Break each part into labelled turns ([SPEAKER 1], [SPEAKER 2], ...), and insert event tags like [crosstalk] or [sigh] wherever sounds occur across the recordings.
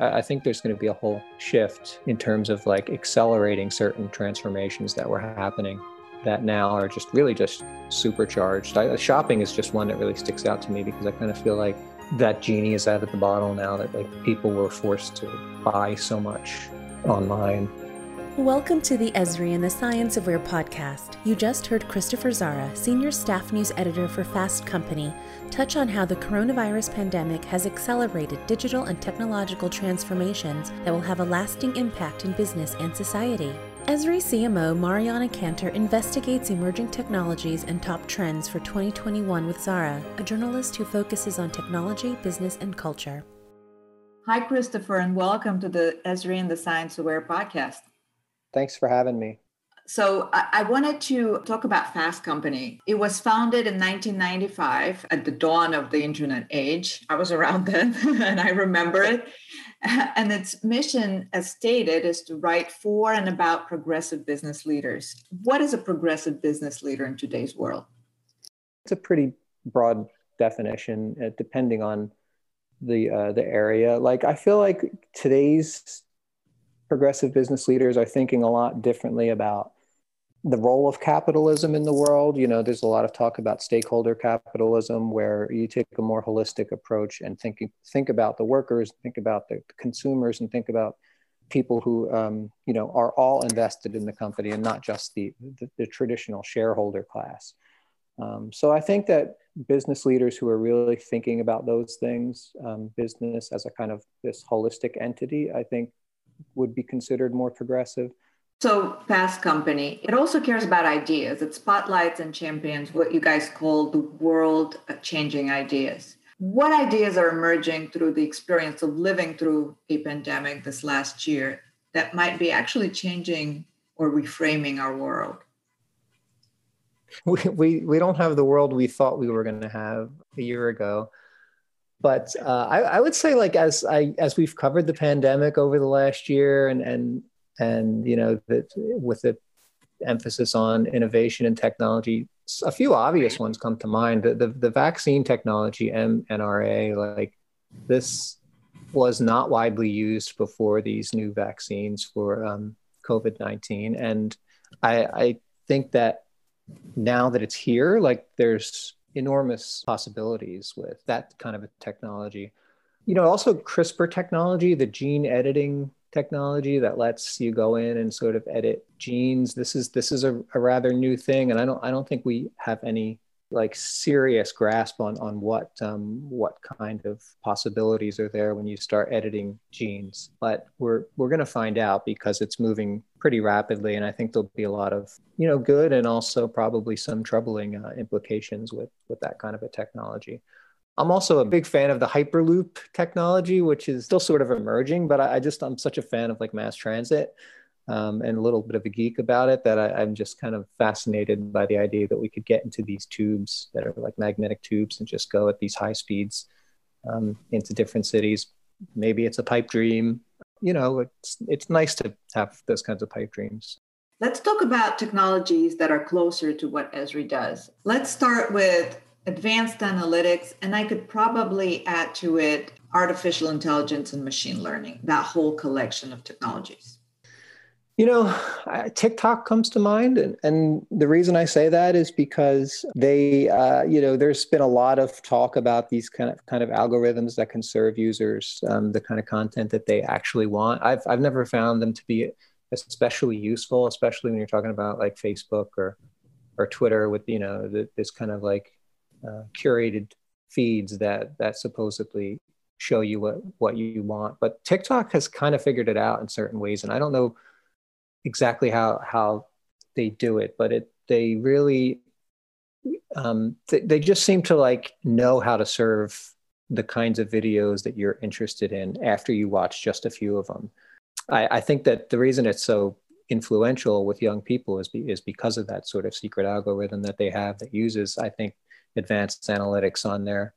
[SPEAKER 1] I think there's going to be a whole shift in terms of like accelerating certain transformations that were happening that now are just really just supercharged. I, shopping is just one that really sticks out to me because I kind of feel like that genie is out of the bottle now that like people were forced to buy so much online.
[SPEAKER 2] Welcome to the Esri and the Science of Where podcast. You just heard Christopher Zara, Senior Staff News Editor for Fast Company, touch on how the coronavirus pandemic has accelerated digital and technological transformations that will have a lasting impact in business and society. Esri CMO Mariana Kantor investigates emerging technologies and top trends for 2021 with Zara, a journalist who focuses on technology, business, and culture.
[SPEAKER 3] Hi, Christopher, and welcome to the Esri and the Science of Where podcast.
[SPEAKER 1] Thanks for having me.
[SPEAKER 3] So, I wanted to talk about Fast Company. It was founded in 1995 at the dawn of the internet age. I was around [laughs] then and I remember it. And its mission, as stated, is to write for and about progressive business leaders. What is a progressive business leader in today's world?
[SPEAKER 1] It's a pretty broad definition, uh, depending on the uh, the area. Like I feel like today's progressive business leaders are thinking a lot differently about the role of capitalism in the world. You know, there's a lot of talk about stakeholder capitalism, where you take a more holistic approach and thinking think about the workers, think about the consumers, and think about people who um, you know are all invested in the company and not just the the, the traditional shareholder class. Um, so I think that business leaders who are really thinking about those things, um, business as a kind of this holistic entity, I think would be considered more progressive.
[SPEAKER 3] So, Fast Company, it also cares about ideas. It spotlights and champions what you guys call the world changing ideas. What ideas are emerging through the experience of living through a pandemic this last year that might be actually changing or reframing our world?
[SPEAKER 1] We, we, we don't have the world we thought we were going to have a year ago but uh, I, I, would say like as I as we've covered the pandemic over the last year and and and you know that with the emphasis on innovation and technology a few obvious ones come to mind. The the, the vaccine technology mRNA like this was not widely used before these new vaccines for um, COVID-19 and I, I think that now that it's here like there's enormous possibilities with that kind of a technology. You know, also CRISPR technology, the gene editing technology that lets you go in and sort of edit genes. This is this is a, a rather new thing, and I don't I don't think we have any like serious grasp on on what um, what kind of possibilities are there when you start editing genes. But we're we're going to find out because it's moving pretty rapidly, and I think there'll be a lot of you know good and also probably some troubling uh, implications with with that kind of a technology. I'm also a big fan of the Hyperloop technology, which is still sort of emerging, but I, I just I'm such a fan of like mass transit um, and a little bit of a geek about it that I, am just kind of fascinated by the idea that we could get into these tubes that are like magnetic tubes and just go at these high speeds um, into different cities. Maybe it's a pipe dream. You know, it's it's nice to have those kinds of pipe dreams.
[SPEAKER 3] Let's talk about technologies that are closer to what Esri does. Let's start with advanced analytics, and I could probably add to it artificial intelligence and machine learning, that whole collection of technologies.
[SPEAKER 1] You know, TikTok comes to mind, and, and the reason I say that is because they, uh, you know, there's been a lot of talk about these kind of kind of algorithms that can serve users um, the kind of content that they actually want. I've I've never found them to be especially useful, especially when you're talking about like Facebook or or Twitter with you know the, this kind of like uh, curated feeds that that supposedly show you what what you want. But TikTok has kind of figured it out in certain ways, and I don't know exactly how how they do it, but it they really um, th- they just seem to like know how to serve the kinds of videos that you're interested in after you watch just a few of them. I, I think that the reason it's so influential with young people is, be, is because of that sort of secret algorithm that they have that uses, I think, advanced analytics on their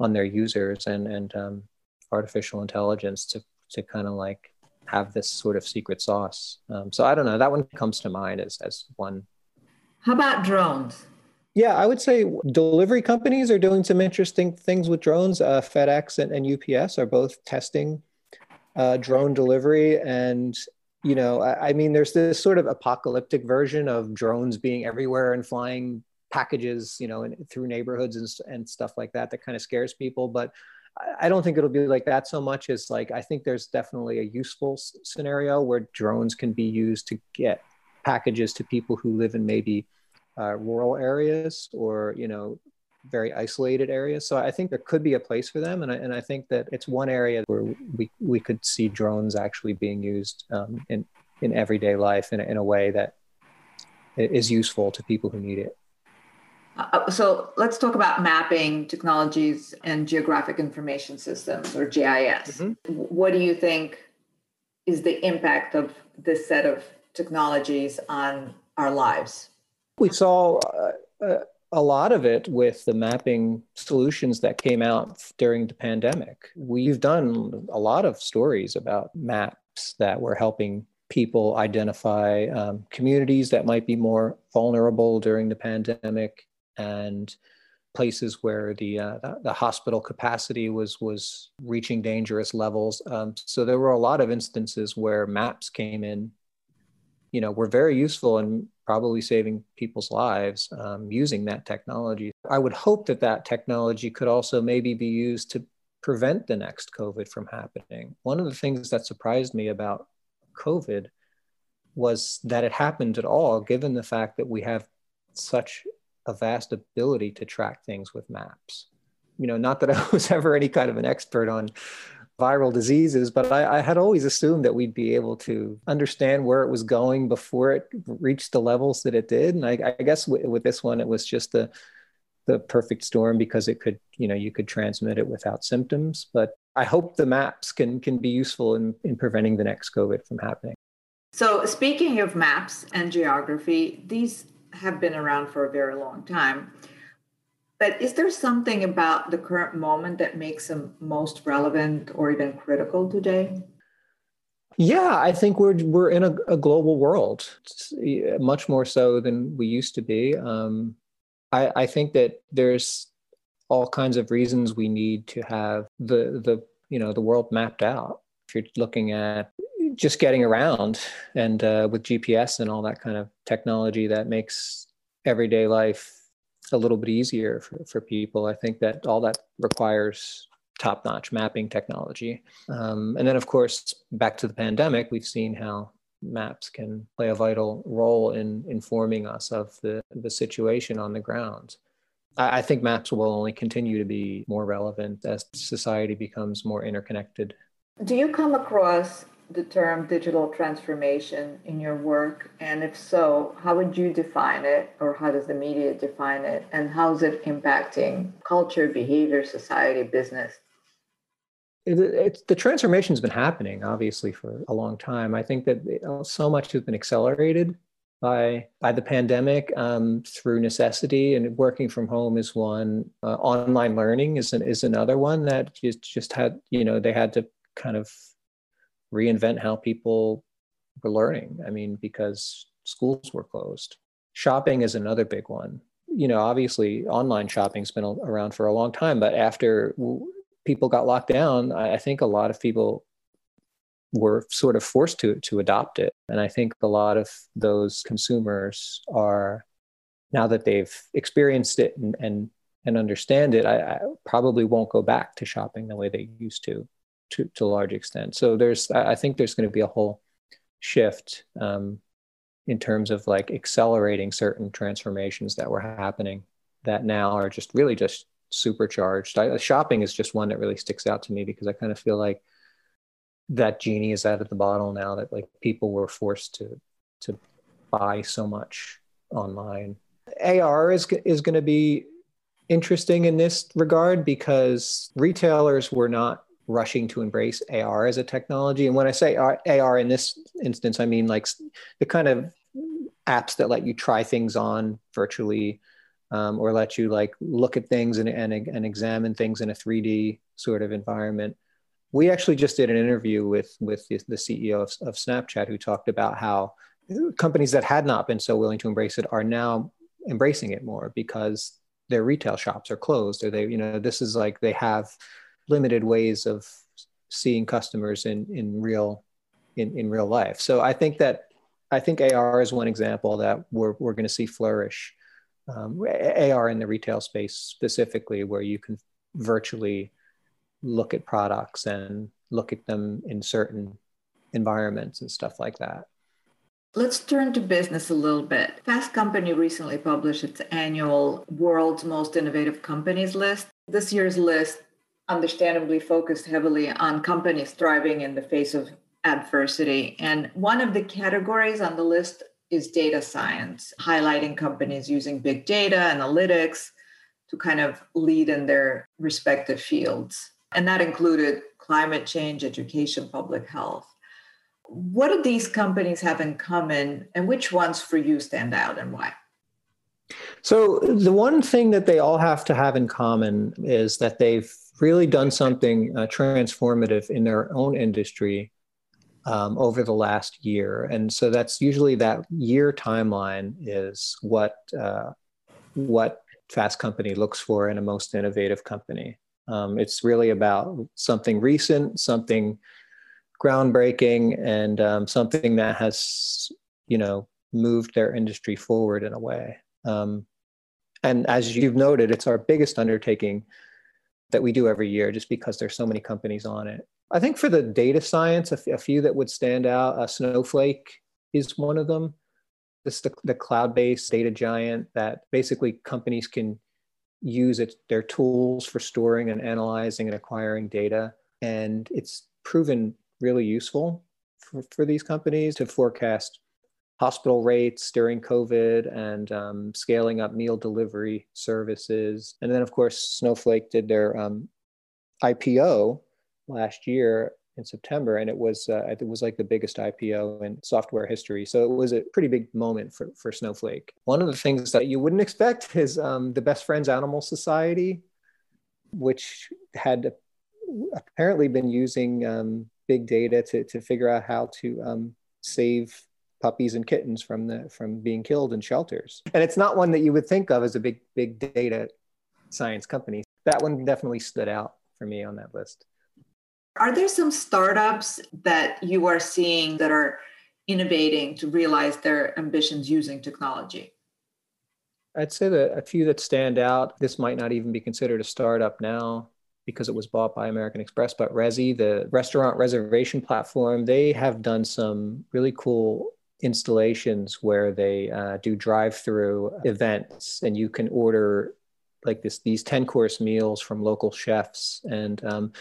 [SPEAKER 1] on their users and and um, artificial intelligence to to kind of like have this sort of secret sauce. Um, so I don't know. That one comes to mind as as one.
[SPEAKER 3] How about drones?
[SPEAKER 1] Yeah, I would say delivery companies are doing some interesting things with drones. Uh, FedEx and, and, UPS are both testing uh, drone delivery. And, you know, I, I mean, there's this sort of apocalyptic version of drones being everywhere and flying packages, you know, in, through neighborhoods and, and stuff like that, that kind of scares people. But I don't think it'll be like that so much as like I think there's definitely a useful s- scenario where drones can be used to get packages to people who live in maybe uh, rural areas or you know very isolated areas. So I think there could be a place for them, and I, and I think that it's one area where we we could see drones actually being used um, in in everyday life in, in a way that is useful to people who need it.
[SPEAKER 3] Uh, uh, so let's talk about mapping technologies and geographic information systems or GIS. Mm-hmm. What do you think is the impact of this set of technologies on our lives?
[SPEAKER 1] We saw uh, uh, a lot of it with the mapping solutions that came out during the pandemic. We've done a lot of stories about maps that were helping people identify um, communities that might be more vulnerable during the pandemic and places where the, uh, the, hospital capacity was was reaching dangerous levels. Um, so there were a lot of instances where maps came in, you know, were very useful in probably saving people's lives um, using that technology. I would hope that that technology could also maybe be used to prevent the next COVID from happening. One of the things that surprised me about COVID was that it happened at all, given the fact that we have such a vast ability to track things with maps. You know, not that I [laughs] was ever any kind of an expert on viral diseases, but I, I, had always assumed that we'd be able to understand where it was going before it reached the levels that it did. And I, I guess w- with this one, it was just the the perfect storm because it could, you know, you could transmit it without symptoms. But I hope the maps can can be useful in, in preventing the next COVID from happening.
[SPEAKER 3] So speaking of maps and geography, these have been around for a very long time. But is there something about the current moment that makes them most relevant or even critical today?
[SPEAKER 1] Yeah, I think we're we're in a, a global world, much more so than we used to be. Um, I, I think that there's all kinds of reasons we need to have the the you know the world mapped out. If you're looking at just getting around and uh, with GPS and all that kind of technology that makes everyday life a little bit easier for, for people. I think that all that requires top notch mapping technology. Um, and then, of course, back to the pandemic, we've seen how maps can play a vital role in informing us of the, the situation on the ground. I, I think maps will only continue to be more relevant as society becomes more interconnected.
[SPEAKER 3] Do you come across the term digital transformation in your work? And if so, how would you define it, or how does the media define it? And how's it impacting culture, behavior, society, business?
[SPEAKER 1] It, it's the transformation's been happening obviously for a long time. I think that so much has been accelerated by by the pandemic um, through necessity, and working from home is one. Uh, online learning is an, is another one that just just had you know they had to kind of reinvent how people were learning. I mean, because schools were closed. Shopping is another big one. You know, obviously, online shopping's been around for a long time, but after people got locked down, I think a lot of people were sort of forced to to adopt it. And I think a lot of those consumers are now that they've experienced it and and, and understand it, I, I probably won't go back to shopping the way they used to to, to a large extent. So there's, I think there's going to be a whole shift um, in terms of like accelerating certain transformations that were happening that now are just really just supercharged. I, shopping is just one that really sticks out to me because I kind of feel like that genie is out of the bottle now that like people were forced to to buy so much online. AR is is going to be interesting in this regard because retailers were not rushing to embrace AR as a technology. And when I say AR in this instance, I mean like the kind of apps that let you try things on virtually um, or let you like look at things and, and, and examine things in a 3D sort of environment. We actually just did an interview with, with the, the CEO of, of Snapchat who talked about how companies that had not been so willing to embrace it are now embracing it more because their retail shops are closed or they, you know, this is like they have limited ways of seeing customers in in real in, in real life. So I think that I think AR is one example that we're we're going to see flourish. Um, AR in the retail space specifically, where you can virtually look at products and look at them in certain environments and stuff like that.
[SPEAKER 3] Let's turn to business a little bit. Fast Company recently published its annual World's Most Innovative Companies list. This year's list understandably focused heavily on companies thriving in the face of adversity. And one of the categories on the list is data science, highlighting companies using big data, analytics to kind of lead in their respective fields. And that included climate change, education, public health. What do these companies have in common, and which ones for you stand out and why?
[SPEAKER 1] So, the one thing that they all have to have in common is that they've really done something uh, transformative in their own industry um, over the last year. And so, that's usually that year timeline is what, uh, what Fast Company looks for in a most innovative company. Um, it's really about something recent, something groundbreaking and um, something that has you know moved their industry forward in a way um, and as you've noted it's our biggest undertaking that we do every year just because there's so many companies on it. I think for the data science a, f- a few that would stand out uh, snowflake is one of them. This is the, the cloud-based data giant that basically companies can use it, their tools for storing and analyzing and acquiring data. And it's proven really useful for, for these companies to forecast hospital rates during COVID and um, scaling up meal delivery services. And then, of course, Snowflake did their um, IPO last year in September, and it was uh, it was like the biggest IPO in software history. So it was a pretty big moment for for Snowflake. One of the things that you wouldn't expect [laughs] is um, the Best Friends Animal Society, which had apparently been using um, big data to, to figure out how to um, save puppies and kittens from the from being killed in shelters. And it's not one that you would think of as a big big data science company. That one definitely stood out for me on that list.
[SPEAKER 3] Are there some startups that you are seeing that are innovating to realize their ambitions using technology?
[SPEAKER 1] I'd say that a few that stand out, this might not even be considered a startup now because it was bought by American Express, but Resy, the restaurant reservation platform, they have done some really cool installations where they uh, do drive-through events, and you can order like this these 10 course meals from local chefs. And um,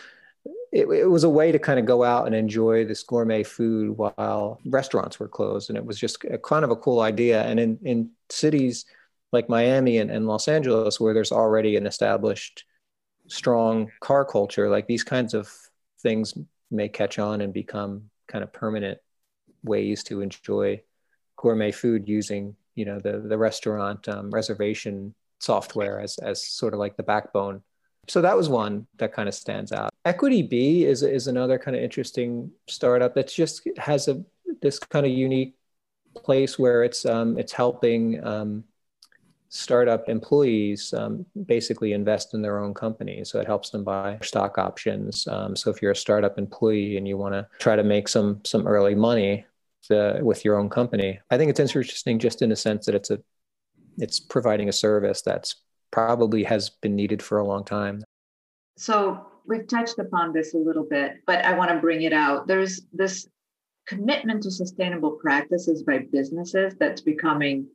[SPEAKER 1] it, it, was a way to kind of go out and enjoy this gourmet food while restaurants were closed and it was just a, kind of a cool idea. And in, in cities like miami and, and los angeles where there's already an established strong car culture, like these kinds of things may catch on and become kind of permanent ways to enjoy gourmet food using, you know, the the restaurant um, reservation software as as sort of like the backbone. So that was one that kind of stands out. EquityBee is is another kind of interesting startup that just has a this kind of unique place where it's um, it's helping um, startup employees um, basically invest in their own company. So it helps them buy stock options. Um, so if you're a startup employee and you want to try to make some some early money uh, with your own company, I think it's interesting just in the sense that it's a it's providing a service that's probably has been needed for a long time.
[SPEAKER 3] So we've touched upon this a little bit, but I want to bring it out. There's this commitment to sustainable practices by businesses that's becoming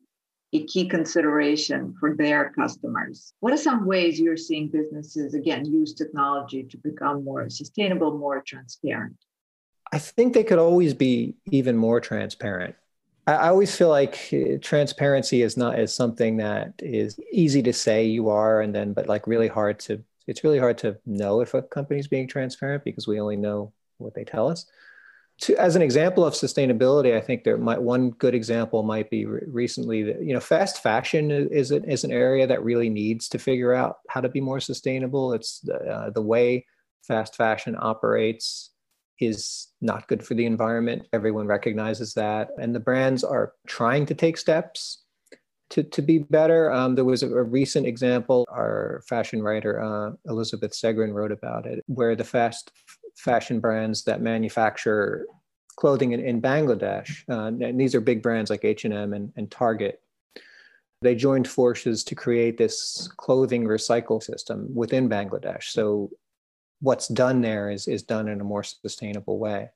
[SPEAKER 3] a key consideration for their customers. What are some ways you're seeing businesses, again, use technology to become more sustainable, more transparent?
[SPEAKER 1] I think they could always be even more transparent. I always feel like uh, transparency is not is something that is easy to say you are, and then but like really hard to. It's really hard to know if a company is being transparent because we only know what they tell us to, as an example of sustainability, I think there might one good example might be re- recently that you know fast fashion is is, is an area that really needs to figure out how to be more sustainable. It's the, uh, the way fast fashion operates is not good for the environment. Everyone recognizes that, and the brands are trying to take steps to, to be better. Um, there was a, a, recent example, our fashion writer, uh, Elizabeth Segran, wrote about it, where the fast fashion brands that manufacture clothing in, in Bangladesh. Uh, and these are big brands like H&M and, and Target. They joined forces to create this clothing recycle system within Bangladesh. So what's done there is, is done in a more sustainable way.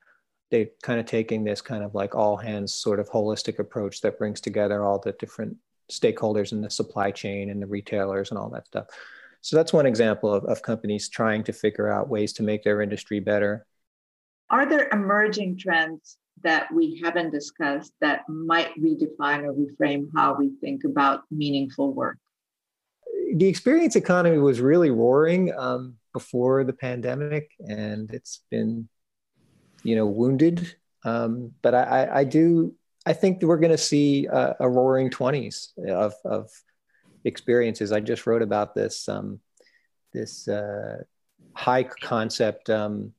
[SPEAKER 1] They're kind of taking this kind of like all hands sort of holistic approach that brings together all the different stakeholders in the supply chain and the retailers and all that stuff. So that's one example of, of companies trying to figure out ways to make their industry better.
[SPEAKER 3] Are there emerging trends that we haven't discussed that might redefine or reframe how we think about meaningful work?
[SPEAKER 1] The experience economy was really roaring um, before the pandemic, and it's been, you know, wounded. Um, but I, I, do, I think we're going to see a, a roaring twenties of, of experiences. I just wrote about this um, this uh, high concept um,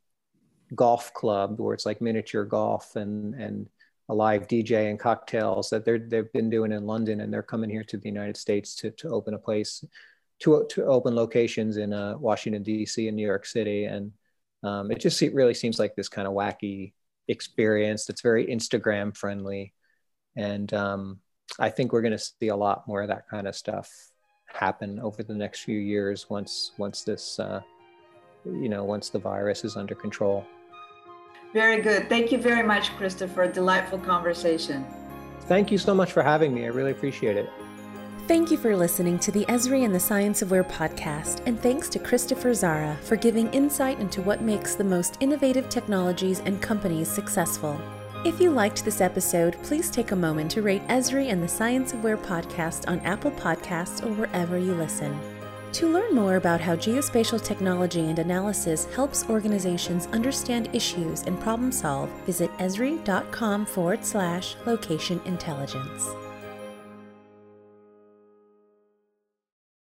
[SPEAKER 1] golf club where it's like miniature golf and and a live DJ and cocktails that they're they've been doing in London and they're coming here to the United States to to open a place to to open locations in uh, Washington D.C. and New York City and um, it just really seems like this kind of wacky experience that's very Instagram friendly and um, I think we're going to see a lot more of that kind of stuff happen over the next few years once once this uh, you know once the virus is under control.
[SPEAKER 3] Very good. Thank you very much, Christopher. Delightful conversation.
[SPEAKER 1] Thank you so much for having me. I really appreciate it.
[SPEAKER 2] Thank you for listening to the Esri and the Science of Where podcast, and thanks to Christopher Zara for giving insight into what makes the most innovative technologies and companies successful. If you liked this episode, please take a moment to rate Esri and the Science of Where podcast on Apple Podcasts or wherever you listen. To learn more about how geospatial technology and analysis helps organizations understand issues and problem solve, visit esri.com forward slash location intelligence.